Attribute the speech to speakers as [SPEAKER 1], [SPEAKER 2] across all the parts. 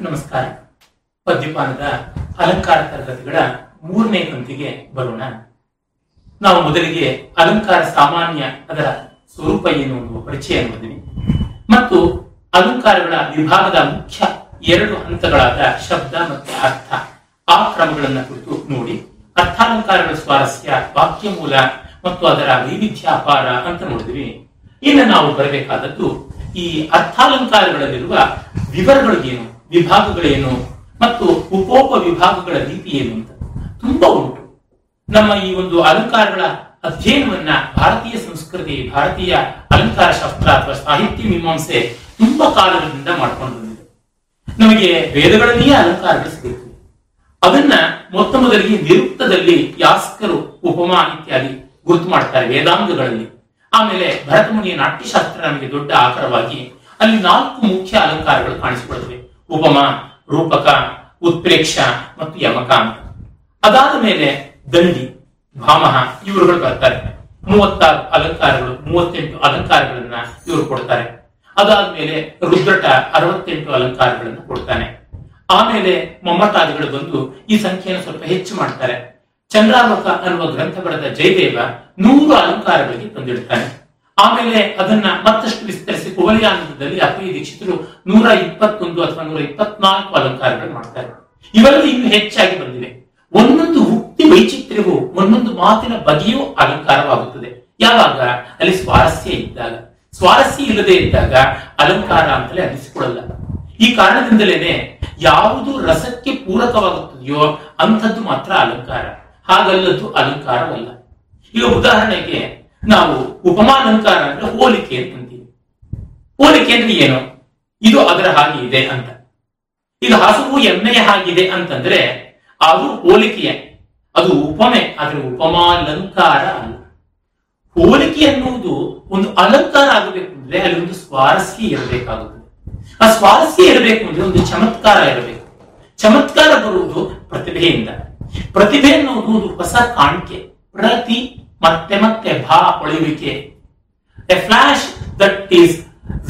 [SPEAKER 1] ನಮಸ್ಕಾರ. ಪದ್ಯಪಾನದ ಅಲಂಕಾರ ತರಗತಿಗಳ ಮೂರನೇ ಕಂತಿಗೆ ಬರೋಣ. ನಾವು ಮೊದಲಿಗೆ ಅಲಂಕಾರ ಸಾಮಾನ್ಯ ಅದರ ಸ್ವರೂಪ ಏನು ಅನ್ನುವ ಪರಿಚಯ ನೋಡಿದ್ವಿ ಮತ್ತು ಅಲಂಕಾರಗಳ ವಿಭಾಗದ ಮುಖ್ಯ ಎರಡು ಹಂತಗಳಾದ ಶಬ್ದ ಮತ್ತು ಅರ್ಥ. ಆ ಕ್ರಮಗಳನ್ನು ಕುರಿತು ನೋಡಿ. ಅರ್ಥಾಲಂಕಾರಗಳ ಸ್ವಾರಸ್ಯ ವಾಕ್ಯ ಮೂಲ ಮತ್ತು ಅದರ ವೈವಿಧ್ಯ ಅಪಾರ ಅಂತ ನೋಡಿದ್ವಿ. ಇನ್ನು ನಾವು ಬರಬೇಕಾದದ್ದು ಈ ಅರ್ಥಾಲಂಕಾರಗಳಲ್ಲಿರುವ ಏನು? ವಿಭಾಗಗಳೇನು ಮತ್ತು ಉಪೋಪ ವಿಭಾಗಗಳ ರೀತಿ ಏನು ಅಂತ ತುಂಬಾ ಉಂಟು. ನಮ್ಮ ಈ ಒಂದು ಅಲಂಕಾರಗಳ ಅಧ್ಯಯನವನ್ನ ಭಾರತೀಯ ಸಂಸ್ಕೃತಿ, ಭಾರತೀಯ ಅಲಂಕಾರ ಶಾಸ್ತ್ರ ಅಥವಾ ಸಾಹಿತ್ಯ ಮೀಮಾಂಸೆ ತುಂಬಾ ಕಾಲದಿಂದ ಮಾಡ್ಕೊಂಡು ಬಂದಿದೆ. ನಮಗೆ ವೇದಗಳಲ್ಲಿಯೇ ಅಲಂಕಾರಗಳು ಸಿಗುತ್ತವೆ. ಅದನ್ನ ಮೊತ್ತ ಮೊದಲಿಗೆ ನಿರುಕ್ತದಲ್ಲಿ ಯಾಸ್ಕರು ಉಪಮಾ ಇತ್ಯಾದಿ ಗುರುತು ಮಾಡ್ತಾರೆ ವೇದಾಂಗಗಳಲ್ಲಿ. ಆಮೇಲೆ ಭರತಮುನಿಯ ನಾಟ್ಯಶಾಸ್ತ್ರ ನಮಗೆ ದೊಡ್ಡ ಆಕಾರವಾಗಿ ಅಲ್ಲಿ ನಾಲ್ಕು ಮುಖ್ಯ ಅಲಂಕಾರಗಳು ಕಾಣಿಸಿಕೊಳ್ಳುತ್ತವೆ. ಉಪಮ, ರೂಪಕ, ಉತ್ಪ್ರೇಕ್ಷ ಮತ್ತು ಯಮಕ ಅಂತ ಅದಾದ ಮೇಲೆ ದಂಡಿ, ಭಾಮಹ ಇವರುಗಳು ಬರ್ತಾರೆ. ಮೂವತ್ತಾರು ಅಲಂಕಾರಗಳು, ಮೂವತ್ತೆಂಟು ಅಲಂಕಾರಗಳನ್ನ ಇವರು ಕೊಡ್ತಾರೆ. ಅದಾದ್ಮೇಲೆ ರುದ್ರಟ ಅರವತ್ತೆಂಟು ಅಲಂಕಾರಗಳನ್ನು ಕೊಡ್ತಾನೆ. ಆಮೇಲೆ ಮಮ್ಮತಾದಿಗಳು ಬಂದು ಈ ಸಂಖ್ಯೆಯನ್ನು ಸ್ವಲ್ಪ ಹೆಚ್ಚು ಮಾಡ್ತಾರೆ. ಚಂದ್ರಾಲೋಕ ಅನ್ನುವ ಗ್ರಂಥ ಬರೆದ ಜಯದೇವ ನೂರು ಅಲಂಕಾರಗಳಿಗೆ ತಂದಿಡ್ತಾನೆ. ಆಮೇಲೆ ಅದನ್ನ ಮತ್ತಷ್ಟು ವಿಸ್ತರಿಸಿ ಕುವಲಿಯಾನಂದದಲ್ಲಿ ಅಪ್ಪಯ್ಯ ದೀಕ್ಷಿತರು ನೂರ ಇಪ್ಪತ್ತೊಂದು ಅಥವಾ ನೂರ ಇಪ್ಪತ್ನಾಲ್ಕು ಅಲಂಕಾರಗಳು ಮಾಡ್ತಾರೆ ಇವೆಲ್ಲ ಇನ್ನು ಹೆಚ್ಚಾಗಿ ಬಂದಿವೆ. ಒಂದೊಂದು ಹುಟ್ಟಿ ವೈಚಿತ್ರ್ಯವು, ಒಂದೊಂದು ಮಾತಿನ ಬಗೆಯೂ ಅಲಂಕಾರವಾಗುತ್ತದೆ. ಯಾವಾಗ? ಅಲ್ಲಿ ಸ್ವಾರಸ್ಯ ಇದ್ದಾಗ. ಸ್ವಾರಸ್ಯ ಇಲ್ಲದೆ ಇದ್ದಾಗ ಅಲಂಕಾರ ಅಂತಲೇ ಅನ್ನಿಸಿಕೊಳ್ಳಲ್ಲ. ಈ ಕಾರಣದಿಂದಲೇನೆ ಯಾವುದು ರಸಕ್ಕೆ ಪೂರಕವಾಗುತ್ತದೆಯೋ ಅಂಥದ್ದು ಮಾತ್ರ ಅಲಂಕಾರ. ಹಾಗಲ್ಲದ್ದು ಅಲಂಕಾರವಲ್ಲ. ಈಗ ಉದಾಹರಣೆಗೆ ನಾವು ಉಪಮಾಲಂಕಾರ ಅಂದ್ರೆ ಹೋಲಿಕೆ ಅಂತೀವಿ. ಹೋಲಿಕೆ ಅಂದ್ರೆ ಏನು? ಇದು ಅದರ ಹಾಗೆ ಇದೆ ಅಂತ. ಈಗ ಹಸುವು ಎಮ್ಮೆಯ ಹಾಗಿದೆ ಅಂತಂದ್ರೆ ಅದು ಹೋಲಿಕೆಯ, ಅದು ಉಪಮೆ, ಆದ್ರೆ ಉಪಮಾಲಂಕಾರ ಅಲ್ಲ. ಹೋಲಿಕೆ ಅನ್ನುವುದು ಒಂದು ಅಲಂಕಾರ ಆಗಬೇಕು ಅಂದ್ರೆ ಅಲ್ಲಿ ಒಂದು ಸ್ವಾರಸ್ಯ ಇರಬೇಕಾಗುತ್ತದೆ. ಆ ಸ್ವಾರಸ್ಯ ಇರಬೇಕು ಅಂದ್ರೆ ಒಂದು ಚಮತ್ಕಾರ ಇರಬೇಕು. ಚಮತ್ಕಾರ ಬರುವುದು ಪ್ರತಿಭೆಯಿಂದ. ಪ್ರತಿಭೆ ಅನ್ನುವುದು ಒಂದು ಹೊಸ ಕಾಣಿಕೆ, ಪ್ರತಿ ಮತ್ತೆ ಮತ್ತೆ ಭಾ ಹೊಳೆಯುವಿಕೆ a flash that is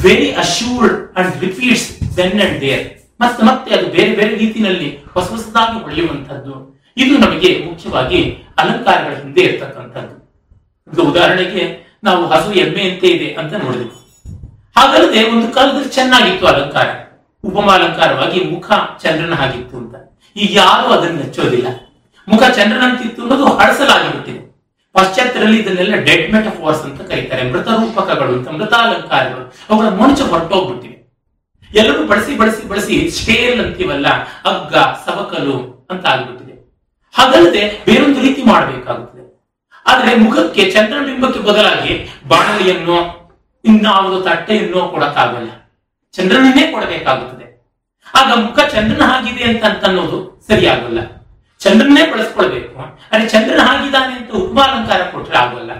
[SPEAKER 1] very assured and repeats then and there ಮತ್ತೆ ಮತ್ತೆ ಅದು ಬೇರೆ ಬೇರೆ ರೀತಿಯಲ್ಲಿ ಹೊಸ ಹೊಸದಾಗಿ ಹೊಳೆಯುವಂತದ್ದು ಇದು ನಮಗೆ ಮುಖ್ಯವಾಗಿ ಅಲಂಕಾರಗಳ ಹಿಂದೆ ಇರ್ತಕ್ಕಂಥದ್ದು. ಈಗ ಉದಾಹರಣೆಗೆ ನಾವು ಹಸು ಎಮ್ಮೆ ಅಂತ ಇದೆ ಅಂತ ನೋಡಿದ್ವಿ. ಹಾಗಲ್ಲದೆ ಒಂದು ಕಾಲದಲ್ಲಿ ಚೆನ್ನಾಗಿತ್ತು ಅಲಂಕಾರ. ಉಪಮಾಲಂಕಾರವಾಗಿ ಮುಖ ಚಂದ್ರನ ಹಾಗಿತ್ತು ಅಂತ. ಈಗ ಯಾರು ಅದನ್ನು ಮೆಚ್ಚೋದಿಲ್ಲ ಮುಖ ಚಂದ್ರನಂತಿತ್ತು ಅನ್ನೋದು ಹಳಸಲಾಗಿ ಬಿಟ್ಟಿದೆ ಪಾಶ್ಚಾತ್ಯರಲ್ಲಿ ಇದನ್ನೆಲ್ಲ ಡೆಡ್ ಮೆಟಫೋರ್ಸ್ ಅಂತ ಕರೀತಾರೆ ಮೃತ ರೂಪಕಗಳು ಅಂತ, ಮೃತಾಲಂಕಾರಗಳು. ಅವುಗಳ ಮುಂಚೆ ಹೊರಟೋಗ್ಬಿಟ್ಟಿವೆ ಎಲ್ಲರೂ ಬಳಸಿ ಬಳಸಿ ಬಳಸಿ ಸ್ಟೇಲ್ ಅಂತೀವಲ್ಲ ಅಗ್ಗ ಸವಕಲು ಅಂತ ಆಗ್ಬಿಟ್ಟಿದೆ. ಹಾಗಲ್ಲದೆ ಬೇರೊಂದು ರೀತಿ ಮಾಡಬೇಕಾಗುತ್ತದೆ. ಆದ್ರೆ ಮುಖಕ್ಕೆ ಚಂದ್ರಬಿಂಬಕ್ಕೆ ಬದಲಾಗಿ ಬಾಣಲಿಯನ್ನು, ಇನ್ನಾವುದು ತಟ್ಟೆಯನ್ನು ಕೊಡಕ್ಕಾಗಲ್ಲ. ಚಂದ್ರನನ್ನೇ ಕೊಡಬೇಕಾಗುತ್ತದೆ. ಆಗ ಮುಖ ಚಂದ್ರನ ಆಗಿದೆ ಅಂತ ಅಂತ ಅನ್ನೋದು ಸರಿಯಾಗಲ್ಲ. ಚಂದ್ರನ್ನೇ ಬಳಸ್ಕೊಳ್ಬೇಕು. ಅಂದ್ರೆ ಚಂದ್ರನ ಹಾಗಿದ್ದಾನೆ ಅಂತ ಉಪಮಾಲಂಕಾರ ಕೊಟ್ರೆ ಆಗೋಲ್ಲ.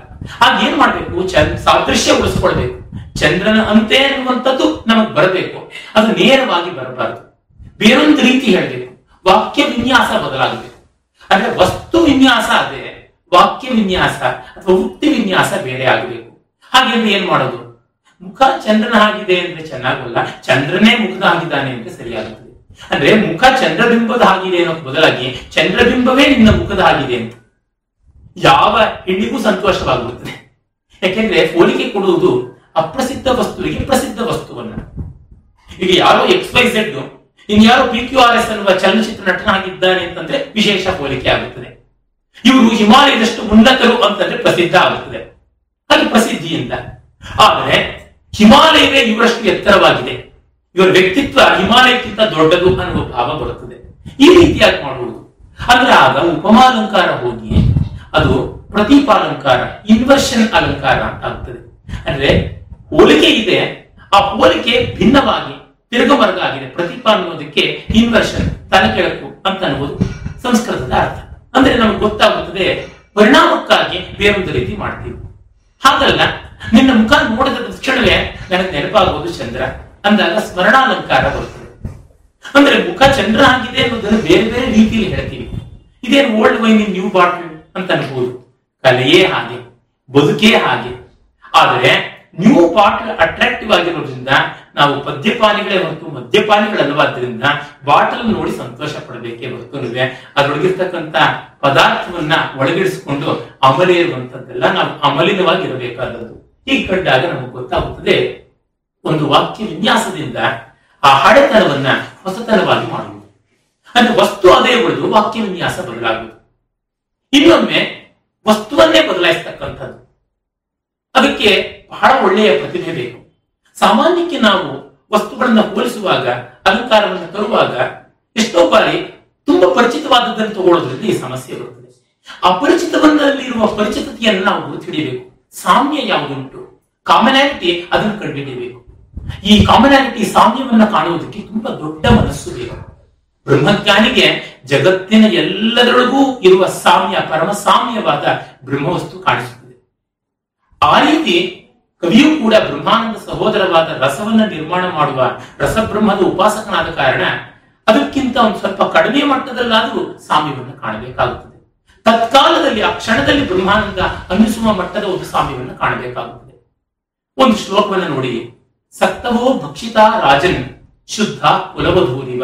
[SPEAKER 1] ಆಗ ಏನ್ ಮಾಡ್ಬೇಕು? ಚಂದ್ರ ಸಾದೃಶ್ಯ ಉಳಿಸ್ಕೊಳ್ಬೇಕು. ಚಂದ್ರನ ಅಂತೆ ಅನ್ನುವಂಥದ್ದು ನಮಗ್ ಬರಬೇಕು. ಅದು ನೇರವಾಗಿ ಬರಬಾರದು. ಬೇರೊಂದು ರೀತಿ ಹೇಳಬೇಕು. ವಾಕ್ಯ ವಿನ್ಯಾಸ ಬದಲಾಗಬೇಕು. ಅಂದ್ರೆ ವಸ್ತು ವಿನ್ಯಾಸ ಅದೇ ವಾಕ್ಯ ವಿನ್ಯಾಸ ಅಥವಾ ವೃತ್ತಿ ವಿನ್ಯಾಸ ಬೇರೆ ಆಗಬೇಕು. ಹಾಗೆ ಏನ್ ಮಾಡೋದು? ಮುಖ ಚಂದ್ರನ ಹಾಗಿದೆ ಅಂದ್ರೆ ಚೆನ್ನಾಗಲ್ಲ ಚಂದ್ರನೇ ಮುಖದ ಆಗಿದ್ದಾನೆ ಅಂದ್ರೆ ಸರಿಯಾಗುತ್ತದೆ. ಅಂದ್ರೆ ಮುಖ ಚಂದ್ರಬಿಂಬದ ಆಗಿದೆ ಅನ್ನೋ ಬದಲಾಗಿ ಚಂದ್ರಬಿಂಬವೇ ನಿನ್ನ ಮುಖದ ಆಗಿದೆ ಅಂತ. ಯಾವ ಹೆಣ್ಣಿಗೂ ಸಂತೋಷವಾಗುತ್ತದೆ. ಯಾಕೆಂದ್ರೆ ಹೋಲಿಕೆ ಕೊಡುವುದು ಅಪ್ರಸಿದ್ಧ ವಸ್ತುವಿಗೆ ಪ್ರಸಿದ್ಧ ವಸ್ತುವನ್ನ. ಈಗ ಯಾರೋ ಎಕ್ಸ್ ವೈ ಝೆಡ್ ಇನ್ಯಾರೋ ಪಿ ಕ್ಯೂ ಆರ್ ಎಸ್ ಅನ್ನುವ ಚಲನಚಿತ್ರ ನಟನಾಗಿದ್ದಾನೆ ಅಂತಂದ್ರೆ ವಿಶೇಷ ಹೋಲಿಕೆ ಆಗುತ್ತದೆ. ಇವರು ಹಿಮಾಲಯದಷ್ಟು ಉನ್ನತರು ಅಂತಂದ್ರೆ ಪ್ರಸಿದ್ಧ ಆಗುತ್ತದೆ. ಹಾಗೆ ಪ್ರಸಿದ್ಧಿಯಿಂದ ಆದರೆ ಹಿಮಾಲಯವೇ ಇವರಷ್ಟು ಎತ್ತರವಾಗಿದೆ. ಇವರ ವ್ಯಕ್ತಿತ್ವ ಹಿಮಾಲಯಕ್ಕಿಂತ ದೊಡ್ಡದು ಅನ್ನುವ ಭಾವ ಬರುತ್ತದೆ. ಈ ರೀತಿಯಾಗಿ ಮಾಡುವುದು ಅಂದ್ರೆ ಆಗ ಉಪಮಾಲಂಕಾರ ಹೋಗಿ ಅದು ಪ್ರತಿಪಾಲಂಕಾರ ಇನ್ವರ್ಷನ್ ಅಲಂಕಾರ ಅಂತ ಆಗ್ತದೆ. ಅಂದ್ರೆ ಹೋಲಿಕೆ ಇದೆ, ಆ ಹೋಲಿಕೆ ಭಿನ್ನವಾಗಿ ತಿರುಗಮರ್ಗ ಆಗಿದೆ ಪ್ರತಿಪ ಅನ್ನೋದಕ್ಕೆ ಇನ್ವರ್ಷನ್ ತಲೆ ಕೆಳಕು ಅಂತ ಅನ್ನುವುದು ಸಂಸ್ಕೃತದ ಅರ್ಥ. ಅಂದ್ರೆ ನಮ್ಗೆ ಗೊತ್ತಾಗುತ್ತದೆ, ಪರಿಣಾಮಕ್ಕಾಗಿ ಬೇರೊಂದು ರೀತಿ ಮಾಡ್ತೀವಿ. ಹಾಗಲ್ಲ, ನಿನ್ನ ಮುಖ ನೋಡಿದ ತಕ್ಷಣವೇ ನನಗೆ ನೆನಪಾಗುವುದು ಚಂದ್ರ. ಅಂದಾಗ ಸ್ಮರಣಾಲಂಕಾರ ಬರುತ್ತದೆ. ಅಂದ್ರೆ ಮುಖ ಚಂದ್ರ ಆಗಿದೆ ಅನ್ನೋದನ್ನು ಬೇರೆ ಬೇರೆ ರೀತಿಯಲ್ಲಿ ಹೇಳ್ತೀವಿ. ಇದೇನು old wine in new bottle ಅಂತ ಅನ್ಬೋದು. ಕಲೆಯೇ ಹಾಗೆ, ಬದುಕೇ ಹಾಗೆ. ಆದರೆ ನ್ಯೂ ಬಾಟಲ್ ಅಟ್ರಾಕ್ಟಿವ್ ಆಗಿರೋದ್ರಿಂದ ನಾವು ಪದ್ಯಪಾನಿಗಳೇ ಹೊರತು ಮದ್ಯಪಾನಿಗಳಲ್ಲವಾದ್ರಿಂದ ಬಾಟಲ್ ನೋಡಿ ಸಂತೋಷ ಪಡಬೇಕೇ ಹೊರತು ಅದರೊಳಗಿರ್ತಕ್ಕಂಥ ಪದಾರ್ಥವನ್ನ ಒಳಗಿಡಿಸಿಕೊಂಡು ಅಮಲಿ ಇರುವಂತದ್ದೆಲ್ಲ ನಾವು ಅಮಲಿನವಾಗಿರಬೇಕಾದದ್ದು. ಈ ಕಂಡಾಗ ನಮಗೆ ಗೊತ್ತಾಗುತ್ತದೆ ಒಂದು ವಾಕ್ಯ ವಿನ್ಯಾಸದಿಂದ ಆ ಹಳೆತನವನ್ನ ಹೊಸತನವಾಗಿ ಮಾಡುವುದು. ಅಂದ್ರೆ ವಸ್ತು ಅದೇ ಉಳಿದು ವಾಕ್ಯ ವಿನ್ಯಾಸ ಬದಲಾಗುವುದು. ಇನ್ನೊಮ್ಮೆ ವಸ್ತುವನ್ನೇ ಬದಲಾಯಿಸ್ತಕ್ಕಂಥದ್ದು. ಅದಕ್ಕೆ ಬಹಳ ಒಳ್ಳೆಯ ಪ್ರತಿಭೆ ಬೇಕು. ಸಾಮಾನ್ಯಕ್ಕೆ ನಾವು ವಸ್ತುಗಳನ್ನ ಹೋಲಿಸುವಾಗ, ಅಲಂಕಾರವನ್ನು ತರುವಾಗ ಎಷ್ಟೋ ಬಾರಿ ತುಂಬಾ ಪರಿಚಿತವಾದದ್ದನ್ನು ತಗೊಳ್ಳೋದ್ರಿಂದ ಈ ಸಮಸ್ಯೆ ಬರುತ್ತದೆ. ಅಪರಿಚಿತವನ್ನಲ್ಲಿರುವ ಪರಿಚಿತತೆಯನ್ನು ನಾವು ಗುರುತಿಡಿಬೇಕು ಸಾಮ್ಯ ಯಾವುದುಂಟು ಕಾಮನಾಲಿಟಿ ಅದನ್ನು ಕಂಡುಹಿಡಿಯಬೇಕು. ಈ ಕಾಮನಾಲಿಟಿ ಸಾಮ್ಯವನ್ನು ಕಾಣುವುದಕ್ಕೆ ತುಂಬಾ ದೊಡ್ಡ ಮನಸ್ಸು ಬೇಕು ಬ್ರಹ್ಮಜ್ಞಾನಿಗೆ ಜಗತ್ತಿನ ಎಲ್ಲದರೊಳಗೂ ಇರುವ ಸಾಮ್ಯ ಪರಮ ಸಾಮ್ಯವಾದ ಬ್ರಹ್ಮವಸ್ತು ಕಾಣಿಸುತ್ತದೆ. ಆ ರೀತಿ ಕವಿಯೂ ಕೂಡ ಬ್ರಹ್ಮಾನಂದ ಸಹೋದರವಾದ ರಸವನ್ನ ನಿರ್ಮಾಣ ಮಾಡುವ ರಸಬ್ರಹ್ಮದ ಉಪಾಸಕನಾದ ಕಾರಣ ಅದಕ್ಕಿಂತ ಒಂದು ಸ್ವಲ್ಪ ಕಡಿಮೆ ಮಟ್ಟದಲ್ಲಾದರೂ ಸಾಮ್ಯವನ್ನು ಕಾಣಬೇಕಾಗುತ್ತದೆ. ತತ್ಕಾಲದಲ್ಲಿ, ಆ ಕ್ಷಣದಲ್ಲಿ ಬ್ರಹ್ಮಾನಂದ ಅನ್ನಿಸುವ ಮಟ್ಟದ ಒಂದು ಸಾಮ್ಯವನ್ನು ಕಾಣಬೇಕಾಗುತ್ತದೆ. ಒಂದು ಶ್ಲೋಕವನ್ನು ನೋಡಿ. ಸಕ್ತವೋ ಭಕ್ಷಿತಾ ರಾಜನ್, ಶುದ್ಧ ಕುಲವಧೂರಿವ.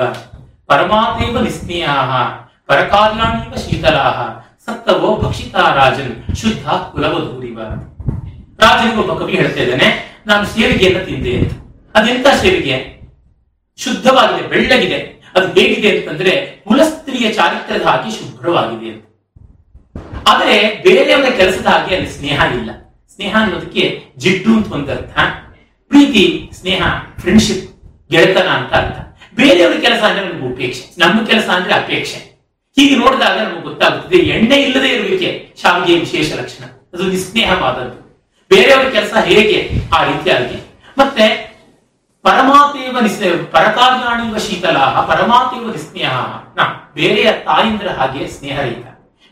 [SPEAKER 1] ಪರಮಾತೇವ ನಿಸ್ನೇಹ ಪರಕಾರ್ಯಾಣೀವ ಶೀತಲಾಹ ಸಕ್ತವೋ ಭಕ್ಷಿತಾ ರಾಜನ್, ಶುದ್ಧ ಕುಲವಧೂರಿವ. ರಾಜನಿಗೆ ಒಬ್ಬ ಕವಿ ಹೇಳ್ತಾ ಇದ್ದಾನೆ, ನಾನು ಸೇರಿಗೆಯನ್ನು ತಿಂದೆ ಅದೆಂತ ಸೇರಿಗೆ ಶುದ್ಧವಾಗಿದೆ, ಬೆಳ್ಳಗಿದೆ. ಅದು ಹೇಗಿದೆ ಅಂತಂದ್ರೆ, ಕುಲಸ್ತ್ರೀಯ ಚಾರಿತ್ರ್ಯದ ಹಾಗೆ ಶುಭ್ರವಾಗಿದೆ ಆದರೆ ಬೇರೆಯವರ ಕೆಲಸದ ಹಾಗೆ ಅಲ್ಲಿ ಸ್ನೇಹ ಇಲ್ಲ. ಸ್ನೇಹ ಅನ್ನೋದಕ್ಕೆ ಜಿಡ್ಡು ಅಂತ ಪ್ರೀತಿ, ಸ್ನೇಹ ಫ್ರೆಂಡ್ಶಿಪ್ ಗೆಳೆತನ ಅಂತ ಅರ್ಥ. ಬೇರೆಯವರ ಕೆಲಸ ಅಂದ್ರೆ ನಮ್ಗೆ ಉಪೇಕ್ಷೆ. ನಮ್ಮ ಕೆಲಸ ಅಂದ್ರೆ ಅಪೇಕ್ಷೆ. ಹೀಗೆ ನೋಡಿದಾಗ ನಮಗೆ ಗೊತ್ತಾಗುತ್ತದೆ, ಎಣ್ಣೆ ಇಲ್ಲದೆ ಇರುವಿಕೆ ಶಾವಿಗೆ ವಿಶೇಷ ಲಕ್ಷಣ. ಅದು ನಿಸ್ನೇಹವಾದದ್ದು. ಬೇರೆಯವರ ಕೆಲಸ ಹೇಗೆ? ಆ ರೀತಿಯಾಗಿ. ಮತ್ತೆ, ಪರಮಾತೇವ ನಿಸ್ನೇಹ, ಪರಕಾರ್ಯಾಣಿವ ಶೀತಲಾಹ, ಪರಮಾತೇವ ನಿಸ್ನೇಹ. ನಾ, ಬೇರೆಯ ತಾಯಿಂದ್ರ ಹಾಗೆ ಸ್ನೇಹರಹಿತ.